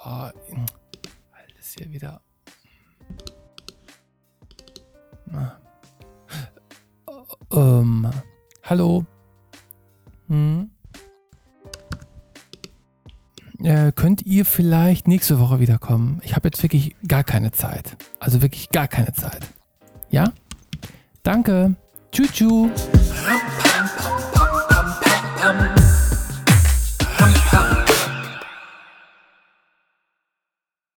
Ah, oh, alles halt hier wieder. Äh, ähm, hallo? Hm? Äh, könnt ihr vielleicht nächste Woche wiederkommen? Ich habe jetzt wirklich gar keine Zeit. Also wirklich gar keine Zeit. Ja? Danke. Tschüss. tschüss.